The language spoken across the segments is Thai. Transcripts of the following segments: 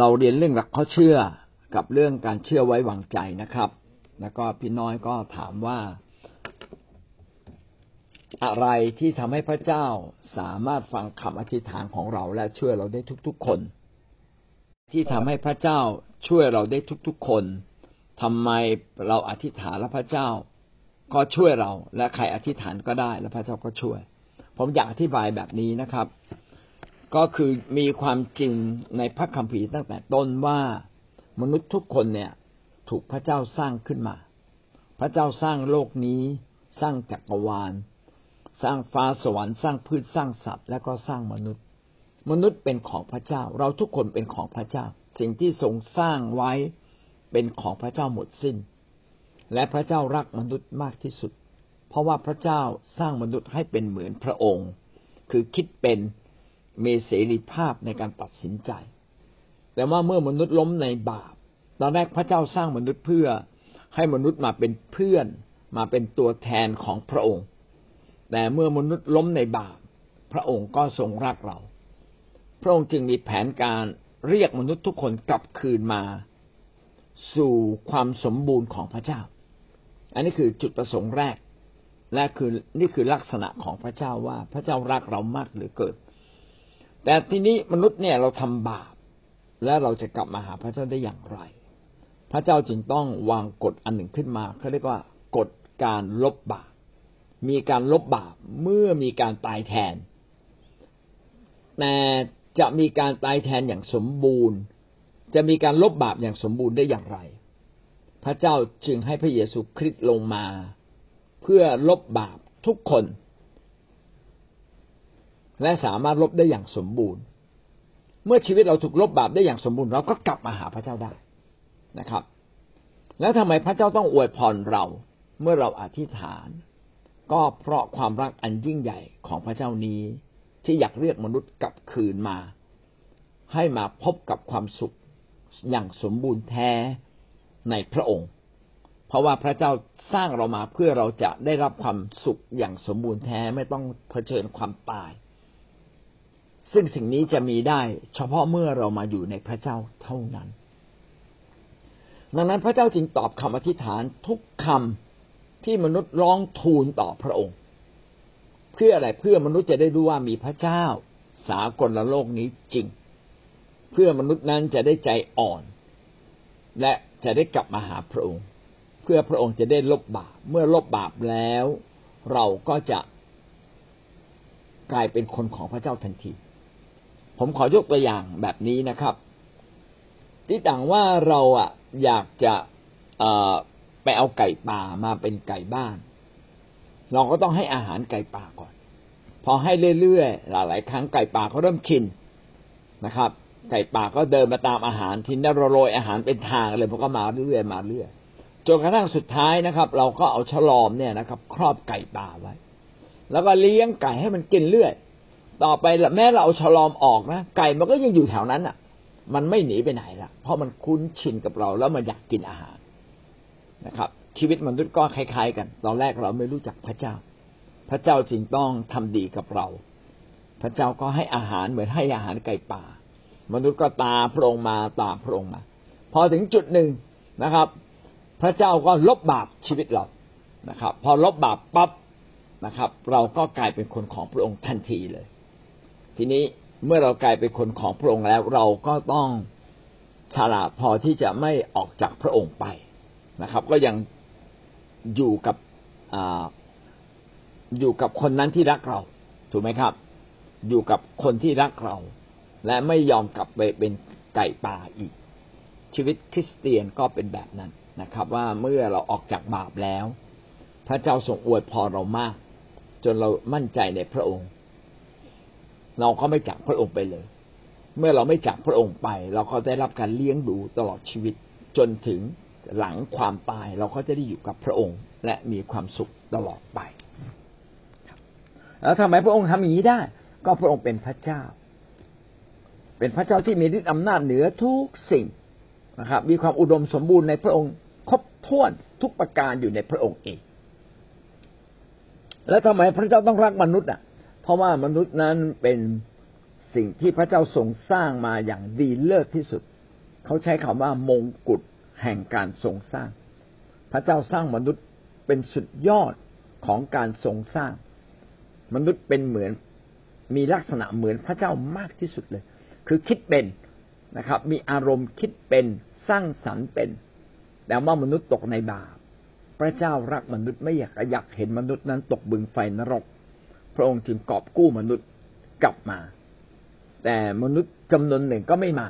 เราเรียนเรื่องหลักข้อเชื่อกับเรื่องการเชื่อไว้วางใจนะครับ แล้วก็พี่น้อยก็ถามว่า อะไรที่ทำให้พระเจ้าสามารถฟังคำอธิษฐานของเราและช่วยเราได้ทุกๆคน ที่ทำให้พระเจ้าช่วยเราได้ทุกๆคนทำไมเราอธิษฐานแล้วพระเจ้า ก็ช่วยเราและใครอธิษฐานก็ได้ แล้วพระเจ้าก็ช่วย ผมอยากอธิบายแบบนี้นะครับ ก็คือมีความจริงในพระคัมภีร์ตั้งแต่ต้นว่ามนุษย์ทุกคนเนี่ยถูกพระเจ้าสร้างขึ้นมา พระเจ้าสร้างโลกนี้ สร้างจักรวาล สร้างฟ้าสวรรค์สร้างพืชสร้างสัตว์ และก็สร้างมนุษย์ มนุษย์เป็นของพระเจ้า เราทุกคนเป็นของพระเจ้า สิ่งที่ทรงสร้างไว้เป็นของพระเจ้าหมดสิ้น และพระเจ้ารักมนุษย์มากที่สุด เพราะว่าพระเจ้าสร้างมนุษย์ให้เป็นเหมือนพระองค์ คือคิดเป็น มีเสรีภาพในการตัดสินใจ แต่ว่าเมื่อมนุษย์ล้มในบาปตอนแรกพระเจ้าสร้างมนุษย์เพื่อให้มนุษย์มาเป็นเพื่อนมาเป็นตัวแทนของพระองค์ แต่เมื่อมนุษย์ล้มในบาป พระองค์ก็ทรงรักเรา พระองค์จึงมีแผนการเรียกมนุษย์ทุกคนกลับคืนมา สู่ความสมบูรณ์ของพระเจ้า อันนี้คือจุดประสงค์แรก และคือนี่คือลักษณะของพระเจ้าว่าพระเจ้ารักเรามากหรือเกิด แต่ทีนี้มนุษย์เนี่ยเราทำบาป และเราจะกลับมาหาพระเจ้าได้อย่างไร พระเจ้าจึงต้องวางกฎอันหนึ่งขึ้นมาเขาเรียกว่ากฎการลบบาป มีการลบบาปเมื่อมีการตายแทน แต่จะมีการตายแทนอย่างสมบูรณ์ จะมีการลบบาปอย่างสมบูรณ์ได้อย่างไร พระเจ้าจึงให้พระเยซูคริสต์ลงมา เพื่อลบบาปทุกคน และสามารถลบได้อย่างสมบูรณ์ เมื่อชีวิตเราถูกลบบาปได้อย่างสมบูรณ์เราก็กลับมาหาพระเจ้าได้นะครับ แล้วทำไมพระเจ้าต้องอวยพรเราเมื่อเราอธิษฐาน ก็เพราะความรักอันยิ่งใหญ่ของพระเจ้านี้ที่อยากเรียกมนุษย์กลับคืนมา ให้มาพบกับความสุขอย่างสมบูรณ์แท้ในพระองค์ เพราะว่าพระเจ้าสร้างเรามาเพื่อเราจะได้รับความสุขอย่างสมบูรณ์แท้ไม่ต้องเผชิญความตาย ซึ่งสิ่งนี้จะมีได้เฉพาะเมื่อเรามาอยู่ในพระเจ้าเท่านั้น ดังนั้นพระเจ้าจึงตอบคำอธิษฐานทุกคำที่มนุษย์ร้องทูลต่อพระองค์ เพื่ออะไรเพื่อมนุษย์จะได้รู้ว่ามีพระเจ้าสากลโลกนี้จริง เพื่อมนุษย์นั้นจะได้ใจอ่อน และจะได้กลับมาหาพระองค์ เพื่อพระองค์จะได้ลบบาปเมื่อลบบาปแล้ว เราก็จะกลายเป็นคนของพระเจ้าทันที ผมขอยกตัวอย่างแบบนี้นะครับ ที่ต่างว่าเราอะอยากจะไปเอาไก่ป่ามาเป็นไก่บ้าน เราก็ต้องให้อาหารไก่ป่าก่อน พอให้เรื่อยๆหลายๆครั้งไก่ป่าเขาเริ่มชินนะครับ ไก่ป่าก็เดินมาตามอาหารทีนี้เราโรยอาหารเป็นทางเลยพวกก็มาเรื่อยๆมาเรื่อยจนกระทั่งสุดท้ายนะครับ เราก็เอาฉลอมเนี่ยนะครับ ครอบไก่ป่าไว้ แล้วก็เลี้ยงไก่ให้มันกินเรื่อย ต่อไปแม้เราฉลอมออกนะไก่มันก็ยังอยู่แถวนั้นอะ มันไม่หนีไปไหนละเพราะมันคุ้นชินกับเราแล้วมันอยากกินอาหารนะครับ ชีวิตมนุษย์ก็คล้าย ๆ กัน ตอนแรกเราไม่รู้จักพระเจ้า พระเจ้าจึงต้องทำดีกับเรา พระเจ้าก็ให้อาหารเหมือนให้อาหารไก่ป่า มนุษย์ก็ตาพระองค์มาตาพระองค์มา พอถึงจุดหนึ่งนะครับ พระเจ้าก็ลบบาปชีวิตเรานะครับ พอลบบาปปั๊บนะครับ เราก็กลายเป็นคนของพระองค์ทันทีเลย ทีนี้เมื่อเรากลายเป็นคนของพระองค์แล้ว เราก็ต้องฉลาดพอที่จะไม่ออกจากพระองค์ไปนะครับ ก็ยังอยู่กับออยู่กับคนนั้นที่รักเรา ถูกไหมครับ อยู่กับคนที่รักเรา และไม่ยอมกลับไปเป็นไก่ป่าอีก ชีวิตคริสเตียนก็เป็นแบบนั้นนะครับ ว่าเมื่อเราออกจากบาปแล้ว พระเจ้าทรงอวยพรเรามาก จนเรามั่นใจในพระองค์ เราก็ไม่จากพระองค์ไปเลย เมื่อเราไม่จากพระองค์ไป เราก็ได้รับการเลี้ยงดูตลอดชีวิต จนถึงหลังความตายเราก็จะได้อยู่กับพระองค์ และมีความสุขตลอดไป แล้วทำไมพระองค์ทำอย่างนี้ได้ ก็พระองค์เป็นพระเจ้า เป็นพระเจ้าที่มีฤทธิ์อำนาจเหนือทุกสิ่งนะครับ มีความอุดมสมบูรณ์ในพระองค์ครบถ้วนทุกประการอยู่ในพระองค์เอง แล้วทำไมพระเจ้าต้องรักมนุษย์อะ ราะว่ามนุษย์นั้นเป็นสิ่งที่พระเจ้าทรงสร้างมาอย่างดีเลิศที่สุด เขาใช้คำว่ามงกุฎแห่งการทรงสร้าง พระเจ้าสร้างมนุษย์เป็นสุดยอดของการทรงสร้าง มนุษย์เป็นเหมือนมีลักษณะเหมือนพระเจ้ามากที่สุดเลย คือคิดเป็นนะครับ มีอารมณ์คิดเป็นสร้างสรรค์เป็น แต่ว่ามนุษย์ตกในบาปพระเจ้ารักมนุษย์ไม่อยากอยากเห็นมนุษย์นั้นตกบึงไฟนรก ระองค์จึงกอบกู้มนุษย์กลับมา แต่มนุษย์จำนวนหนึ่งก็ไม่มา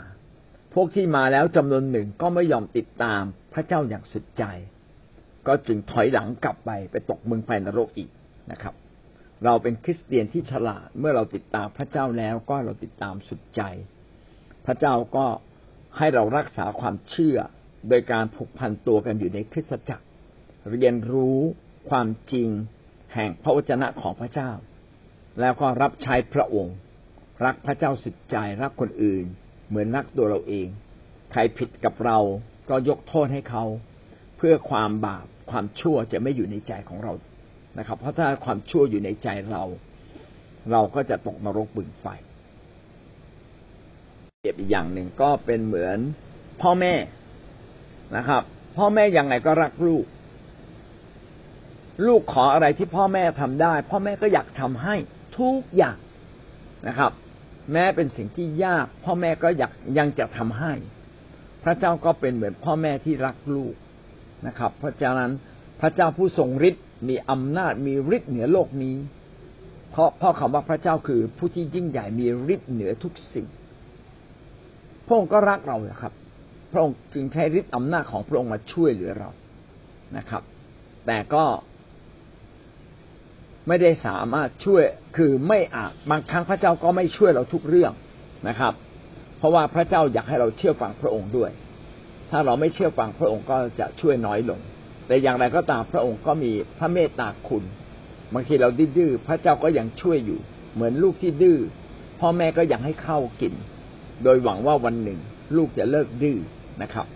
พวกที่มาแล้วจำนวนหนึ่งก็ไม่ยอมติดตามพระเจ้าอย่างสุดใจ ก็จึงถอยหลังกลับไปไปตกบึงไฟนรกอีกนะครับ เราเป็นคริสเตียนที่ฉลาดเมื่อเราติดตามพระเจ้าแล้วก็เราติดตามสุดใจ พระเจ้าก็ให้เรารักษาความเชื่อ โดยการผูกพันตัวกันอยู่ในคริสตจักร เรียนรู้ความจริงแห่งพระวจนะของพระเจ้า แล้วก็รับใช้พระองค์ รักพระเจ้าสุดใจรักคนอื่น เหมือนรักตัวเราเอง ใครผิดกับเราก็ยกโทษให้เขา เพื่อความบาปความชั่วจะไม่อยู่ในใจของเรานะครับ เพราะถ้าความชั่วอยู่ในใจเรา เราก็จะตกนรกบึงไฟเปรียบอีกอย่างหนึ่งก็เป็นเหมือนพ่อแม่นะครับ พ่อแม่ยังไงก็รักลูก ลูกขออะไรที่พ่อแม่ทำได้ พ่อแม่ก็อยากทำให้ ทุกอย่างนะครับ แม้เป็นสิ่งที่ยาก พ่อแม่ก็อยากยังจะทำให้ พระเจ้าก็เป็นเหมือนพ่อแม่ที่รักลูกนะครับ เพราะฉะนั้นพระเจ้าผู้ทรงฤทธิ์มีอำนาจมีฤทธิ์เหนือโลกนี้ เพราะเพราะคำว่าพระเจ้าคือผู้ที่ยิ่งใหญ่มีฤทธิ์เหนือทุกสิ่งพระองค์ก็รักเราแหละครับ พระองค์จึงใช้ฤทธิ์อำนาจของพระองค์มาช่วยเหลือเรานะครับ แต่ก็ ไม่ได้สามารถช่วยคือไม่อาจบางครั้งพระเจ้าก็ไม่ช่วยเราทุกเรื่องนะครับ เพราะว่าพระเจ้าอยากให้เราเชื่อฟังพระองค์ด้วย ถ้าเราไม่เชื่อฟังพระองค์ก็จะช่วยน้อยลง แต่อย่างไรก็ตามพระองค์ก็มีพระเมตตาคุณบางทีเราดื้อพระเจ้าก็ยังช่วยอยู่ เหมือนลูกที่ดื้อพ่อแม่ก็ยังให้เข้ากิน โดยหวังว่าวันหนึ่ง ลูกจะเลิกดื้อนะครับ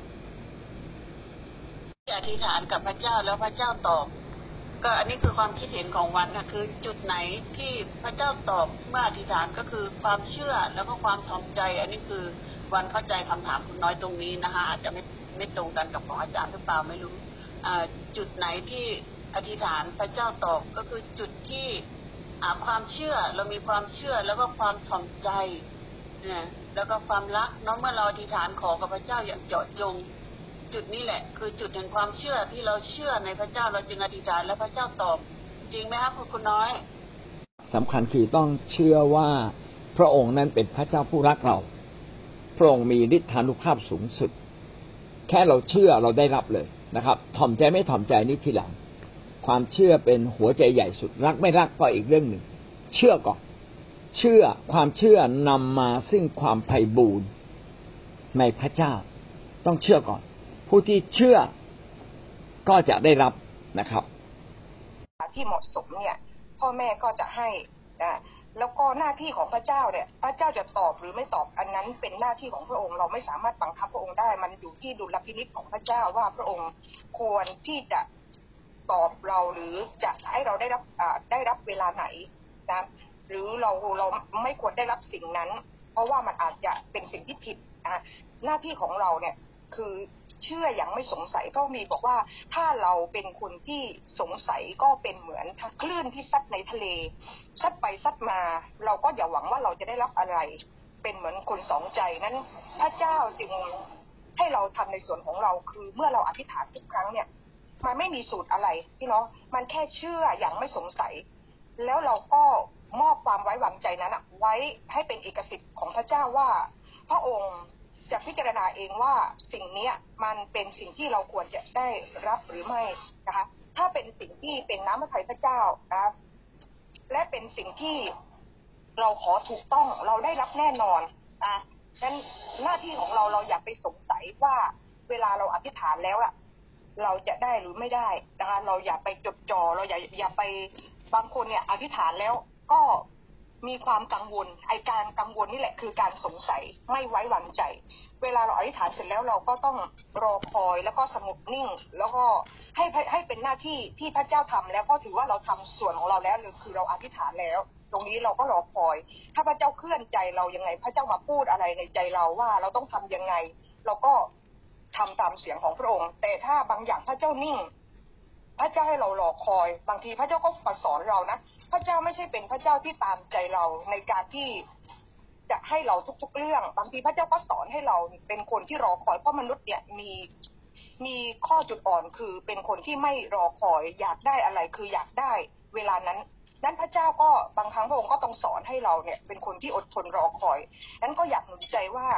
อธิษฐานกับพระเจ้าแล้วพระเจ้าตอบ ก็อันนี้คือความคิดเห็นของวันนะคือ จุดไหนที่พระเจ้าตอบเมื่ออธิษฐานก็คือความเชื่อแล้วก็ความถ่อมใจ อันนี้คือวันเข้าใจคำถามคุณน้อยตรงนี้นะคะอาจจะไม่ไม่ตรงกันกับของอาจารย์หรือเปล่าไม่รู้จุดไหนที่อธิษฐานพระเจ้าตอบก็คือจุดที่ความเชื่อเรามีความเชื่อแล้วก็ความถ่อมใจนี่ยแล้วก็ความรักเนาะเมื่อเราอธิษฐานขอกับพระเจ้าอย่างเจาะจง จุดนี้แหละ คือจุดแห่งความเชื่อที่เราเชื่อในพระเจ้าเราจึงอธิษฐานและพระเจ้าตอบ จริงไหมครับคุณคุณน้อยสำคัญคือต้องเชื่อว่าพระองค์นั้นเป็นพระเจ้าผู้รักเรา พระองค์มีฤทธานุภาพสูงสุด แค่เราเชื่อเราได้รับเลยนะครับ ถ่อมใจไม่ถ่อมใจนี่ทีหลัง ความเชื่อเป็นหัวใจใหญ่สุด รักไม่รักก็อีกเรื่องหนึ่ง เชื่อก่อน เชื่อความเชื่อนำมาซึ่งความไพ่บูรณ์ในพระเจ้า ต้องเชื่อก่อน ผู้ที่เชื่อก็จะได้รับนะครับ ที่เหมาะสมเนี่ยพ่อแม่ก็จะให้นะแล้วก็หน้าที่ของพระเจ้าเนี่ย พระเจ้าจะตอบหรือไม่ตอบอันนั้นเป็นหน้าที่ของพระองค์เราไม่สามารถบังคับพระองค์ได้ มันอยู่ที่ดุลพินิจของพระเจ้าว่าพระองค์ควรที่จะตอบเราหรือจะให้เราได้รับได้รับเวลาไหนนะหรือเราเราไม่ควรได้รับสิ่งนั้น เพราะว่ามันอาจจะเป็นสิ่งที่ผิดนะหน้าที่ของเราเนี่ย คือเชื่ออย่างไม่สงสัยก็มีบอกว่า ถ้าเราเป็นคนที่สงสัยก็เป็นเหมือนคลื่นที่ซัดในทะเลซัดไปซัดมา เราก็อย่าหวังว่าเราจะได้รับอะไร เป็นเหมือนคนสองใจนั้น พระเจ้าจึงให้เราทำในส่วนของเราคือเมื่อเราอธิษฐานทุกครั้งเนี่ย มันไม่มีสูตรอะไรพี่น้องมันแค่เชื่ออย่างไม่สงสัย แล้วเราก็มอบความไว้วางใจนั้นไว้ให้เป็นเอกสิทธิ์ของพระเจ้าว่า พระองค์ จะพิจารณาเองว่าสิ่งเนี้ยมันเป็นสิ่งที่เราควรจะได้รับหรือไม่นะคะถ้าเป็นสิ่งที่เป็นน้ำพระทัยพระเจ้านะและเป็นสิ่งที่เราขอถูกต้องเราได้รับแน่นอนนะนั้นหน้าที่ของเราเราอย่าไปสงสัยว่าเวลาเราอธิษฐานแล้วอะเราจะได้หรือไม่ได้นะคะเราอย่าไปจดจ่อเราอย่าอย่าไปบางคนเนี่ยอธิษฐานแล้วก็ มีความกังวล ไอการกังวลนี่แหละคือการสงสัยไม่ไว้วางใจ เวลาเราอธิษฐานเสร็จแล้วเราก็ต้องรอคอยแล้วก็สงบนิ่ง แล้วก็ให้ให้เป็นหน้าที่ที่พระเจ้าทำแล้วก็ถือว่าเราทำส่วนของเราแล้วหรือคือเราอธิษฐานแล้ว ตรงนี้เราก็รอคอย ถ้าพระเจ้าเคลื่อนใจเรายังไง พระเจ้ามาพูดอะไรในใจเราว่าเราต้องทํำยังไง เราก็ทำตามเสียงของพระองค์ แต่ถ้าบางอย่างพระเจ้านิ่ง พระเจ้าให้เรารอคอย บางทีพระเจ้าก็มาสอนเรานะ ระเจ้าไม่ใช่เป็นพระเจ้าที่ตามใจเราในการที่จะให้เราทุก ๆ เรื่อง บางทีพระเจ้าก็สอนให้เราเป็นคนที่รอคอยเพราะมนุษย์เนี่ยมีมีข้อจุดอ่อนคือเป็นคนที่ไม่รอคอย อยากได้อะไรคืออยากได้เวลานั้น นั้นพระเจ้าก็บางครั้งพระองค์ก็ต้องสอนให้เราเนี่ย เป็นคนที่อดทนรอคอยนั้นก็อยากหนุนใจว่า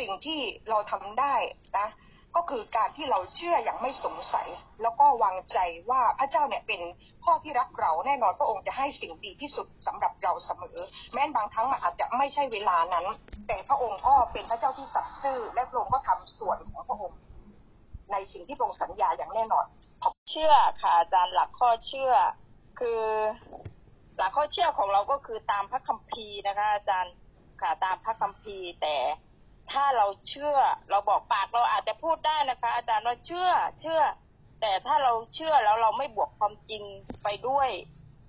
สิ่งที่เราทำได้นะ ก็คือการที่เราเชื่ออย่างไม่สงสัย แล้วก็วางใจว่าพระเจ้าเนี่ยเป็นพ่อที่รักเราแน่นอนพระองค์จะให้สิ่งดีที่สุดสำหรับเราเสมอ แม้นบางครั้งมันอาจจะไม่ใช่เวลานั้น แต่พระองค์ก็เป็นพระเจ้าที่สัตย์ซื่อ และพระองค์ก็ทำส่วนของพระองค์ในสิ่งที่พระองค์สัญญาอย่างแน่นอน เชื่อค่ะอาจารย์หลักข้อเชื่อ คือหลักข้อเชื่อของเราก็คือตามพระคัมภีร์นะคะ อาจารย์ค่ะตามพระคัมภีร์แต่ ถ้าเราเชื่อ เราบอกปากเราอาจจะพูดได้นะคะ อาจารย์เราเชื่อ เชื่อ แต่ถ้าเราเชื่อแล้วเราไม่บวกความจริงไปด้วย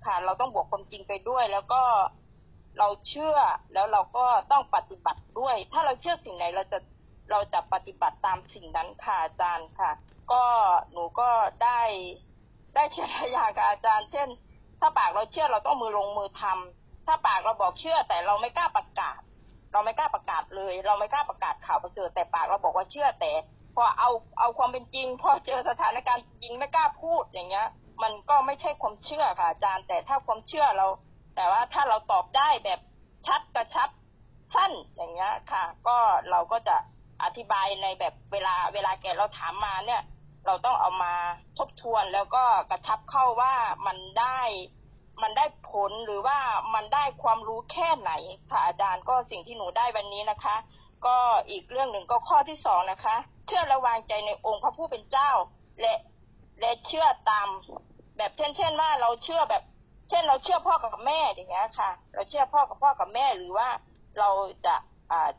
ค่ะ เราต้องบวกความจริงไปด้วย แล้วก็เราเชื่อแล้วเราก็ต้องปฏิบัติด้วย ถ้าเราเชื่อสิ่งไหนเราจะเราจะปฏิบัติตามสิ่งนั้นค่ะอาจารย์ค่ะ ก็หนูก็ได้ได้เชื่อหลายางค่ะอาจารย์ เช่น ถ้าปากเราเชื่อเราต้องมือลงมือทำถ้าปากเราบอกเชื่อแต่เราไม่กล้าประกาศ เราไม่กล้าประกาศเลย เราไม่กล้าประกาศข่าวประเสริฐแต่ปากเราบอกว่าเชื่อแต่ พอเอาเอาความเป็นจริง พอเจอสถานการณ์จริงไม่กล้าพูดอย่างเงี้ย มันก็ไม่ใช่ความเชื่อค่ะอาจารย์ แต่ถ้าความเชื่อเรา แต่ว่าถ้าเราตอบได้แบบชัดกระชับสั้นอย่างเงี้ยค่ะ ก็เราก็จะอธิบายในแบบเวลาเวลาแกเราถามมาเนี่ย เราต้องเอามาทบทวนแล้วก็กระชับเข้าว่ามันได้ มันได้ผลหรือว่ามันได้ความรู้แค่ไหนค่ะอาจารย์ก็สิ่งที่หนูได้วันนี้นะคะ ก็อีกเรื่องหนึ่งก็ข้อที่สองนะคะ เชื่อและวางใจในองค์พระผู้เป็นเจ้า และและเชื่อตาม แบบเช่น เช่นว่าเราเชื่อแบบ เช่นเราเชื่อพ่อกับแม่อย่างเงี้ยค่ะ เราเชื่อพ่อกับพ่อกับแม่หรือว่าเราจะ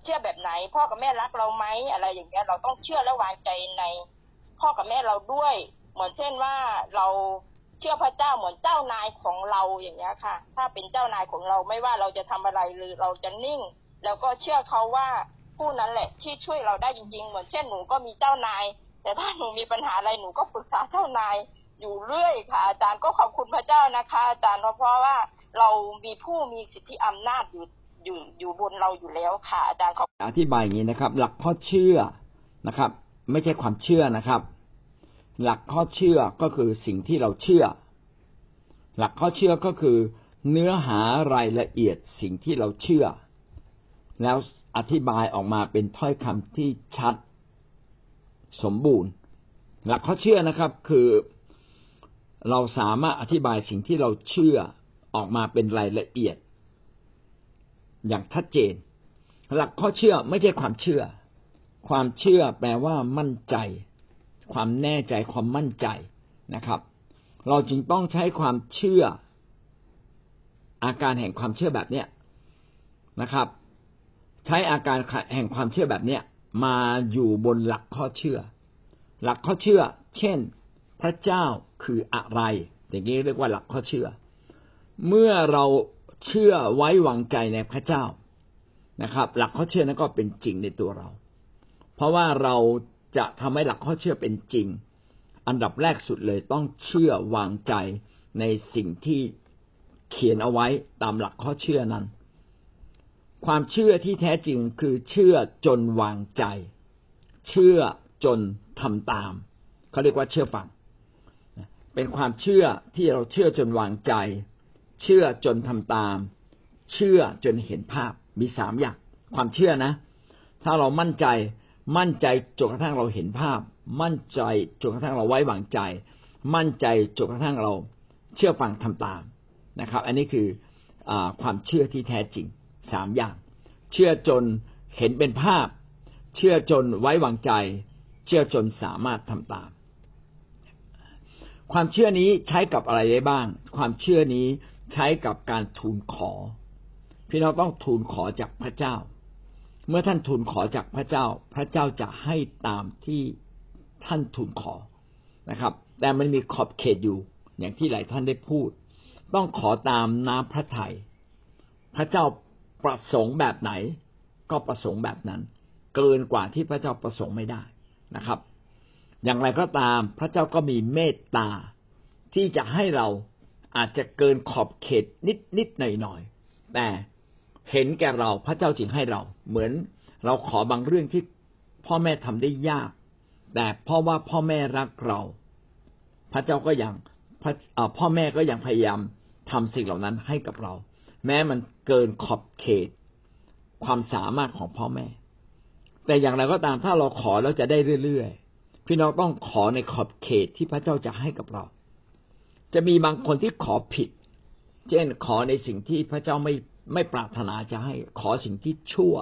เชื่อแบบไหน พ่อกับแม่รักเราไหมอะไรอย่างเงี้ยเราต้องเชื่อและวางใจใน พ่อกับแม่เราด้วย เหมือนเช่นว่าเรา เชื่อพระเจ้าเหมือนเจ้านายของเราอย่างเงี้ยค่ะ ถ้าเป็นเจ้านายของเราไม่ว่าเราจะทำอะไรหรือเราจะนิ่ง แล้วก็เชื่อเขาว่าผู้นั้นแหละ ที่ช่วยเราได้จริง ๆ เหมือนเช่นหนูก็มีเจ้านาย แต่ถ้าหนูมีปัญหาอะไรหนูก็ปรึกษาเจ้านายอยู่เรื่อยค่ะ อาจารย์ก็ขอบคุณพระเจ้านะคะ อาจารย์เพราะว่าเรามีผู้มีสิทธิอำนาจอยู่อยู่อยู่บนเราอยู่แล้วค่ะ อาจารย์ขอบอธิบายอย่างนี้นะครับ หลักข้อเชื่อนะครับ ไม่ใช่ความเชื่อนะครับ หลักข้อเชื่อก็คือสิ่งที่เราเชื่อ หลักข้อเชื่อก็คือเนื้อหารายละเอียดสิ่งที่เราเชื่อ แล้วอธิบายออกมาเป็นถ้อยคำที่ชัดสมบูรณ์ หลักข้อเชื่อนะครับคือเราสามารถอธิบายสิ่งที่เราเชื่อออกมาเป็นรายละเอียด อย่างชัดเจน หลักข้อเชื่อไม่ใช่ความเชื่อ ความเชื่อแปลว่ามั่นใจ ความแน่ใจความมั่นใจนะครับ เราจึงต้องใช้ความเชื่อ อาการแห่งความเชื่อแบบเนี้ยนะครับ ใช้อาการแห่งความเชื่อแบบเนี้ยมาอยู่บนหลักข้อเชื่อ หลักข้อเชื่อ เช่น พระเจ้าคืออะไร อย่างนี้เรียกว่าหลักข้อเชื่อ เมื่อเราเชื่อไว้วางใจในพระเจ้านะครับ หลักข้อเชื่อนั้นก็เป็นจริงในตัวเรา เพราะว่าเรา จะทำให้หลักข้อเชื่อเป็นจริง อันดับแรกสุดเลยต้องเชื่อวางใจในสิ่งที่เขียนเอาไว้ตามหลักข้อเชื่อนั้น ความเชื่อที่แท้จริงคือเชื่อจนวางใจ เชื่อจนทำตามเขาเรียกว่าเชื่อฟังเป็นความเชื่อที่เราเชื่อจนวางใจ เชื่อจนทำตาม เชื่อจนเห็นภาพมีสามอย่าง ความเชื่อนะ ถ้าเรามั่นใจ มั่นใจจนกระทั่งเราเห็นภาพ มั่นใจจนกระทั่งเราไว้วางใจ มั่นใจจนกระทั่งเราเชื่อฟังทำตามนะครับ อันนี้คืออความเชื่อที่แท้จริงสามอย่าง เชื่อจนเห็นเป็นภาพ เชื่อจนไว้วางใจ เชื่อจนสามารถทำตาม ความเชื่อนี้ใช้กับอะไรได้บ้าง ความเชื่อนี้ใช้กับการทูลขอ พี่น้องต้องทูลขอจากพระเจ้า เมื่อท่านทูลขอจากพระเจ้า พระเจ้าจะให้ตามที่ท่านทูลขอนะครับ แต่มันมีขอบเขตอยู่ อย่างที่หลายท่านได้พูด ต้องขอตามน้ำพระทยัยพระเจ้าประสงค์แบบไหน ก็ประสงค์แบบนั้น เกินกว่าที่พระเจ้าประสงค์ไม่ได้นะครับ อย่างไรก็ตามพระเจ้าก็มีเมตตาที่จะให้เราอาจจะเกินขอบเขตนิดนิดหน่อยหน่อยแต่ เห็นแก่เราพระเจ้าจึงให้เรา เหมือนเราขอบางเรื่องที่พ่อแม่ทำได้ยาก แต่เพราะว่าพ่อแม่รักเรา พระเจ้าก็ยังพ่อแม่ก็ยังพยายามทำสิ่งเหล่านั้นให้กับเรา แม้มันเกินขอบเขต ความสามารถของพ่อแม่ แต่อย่างไรก็ตามถ้าเราขอแล้วจะได้เรื่อยๆพี่น้องต้องขอในขอบเขตที่พระเจ้าจะให้กับเรา จะมีบางคนที่ขอผิด เช่นขอในสิ่งที่พระเจ้าไม่ ไม่ปรารถนาจะให้ขอสิ่งที่ชั่ว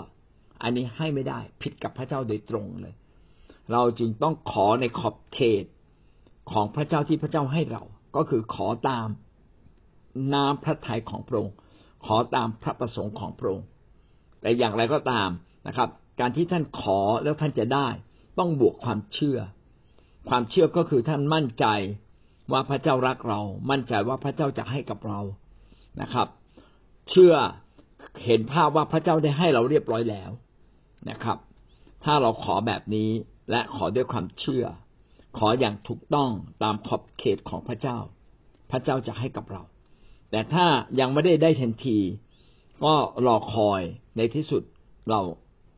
อันนี้ให้ไม่ได้ผิดกับพระเจ้าโดยตรงเลย เราจึงต้องขอในขอบเขตของพระเจ้าที่พระเจ้าให้เรา ก็คือขอตามน้ำพระทัยของพระองค์ขอตามพระประสงค์ของพระองค์แต่อย่างไรก็ตามนะครับ การที่ท่านขอแล้วท่านจะได้ ต้องบวกความเชื่อ ความเชื่อก็คือท่านมั่นใจว่าพระเจ้ารักเรา มั่นใจว่าพระเจ้าจะให้กับเรานะครับ เชื่อเห็นภาพว่าพระเจ้าได้ให้เราเรียบร้อยแล้วนะครับ ถ้าเราขอแบบนี้และขอด้วยความเชื่อ ขออย่างถูกต้องตามขอบเขตของพระเจ้า พระเจ้าจะให้กับเรา แต่ถ้ายังไม่ได้ได้ทันที ก็รอคอยในที่สุดเรา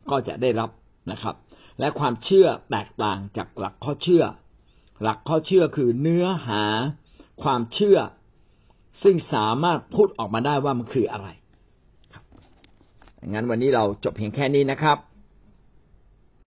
ก็จะได้รับนะครับ และความเชื่อแตกต่างจากหลักข้อเชื่อ หลักข้อเชื่อคือเนื้อหา ความเชื่อ ซึ่งสามารถพูดออกมาได้ว่ามันคืออะไรครับงั้นวันนี้เราจบเพียงแค่นี้นะครับ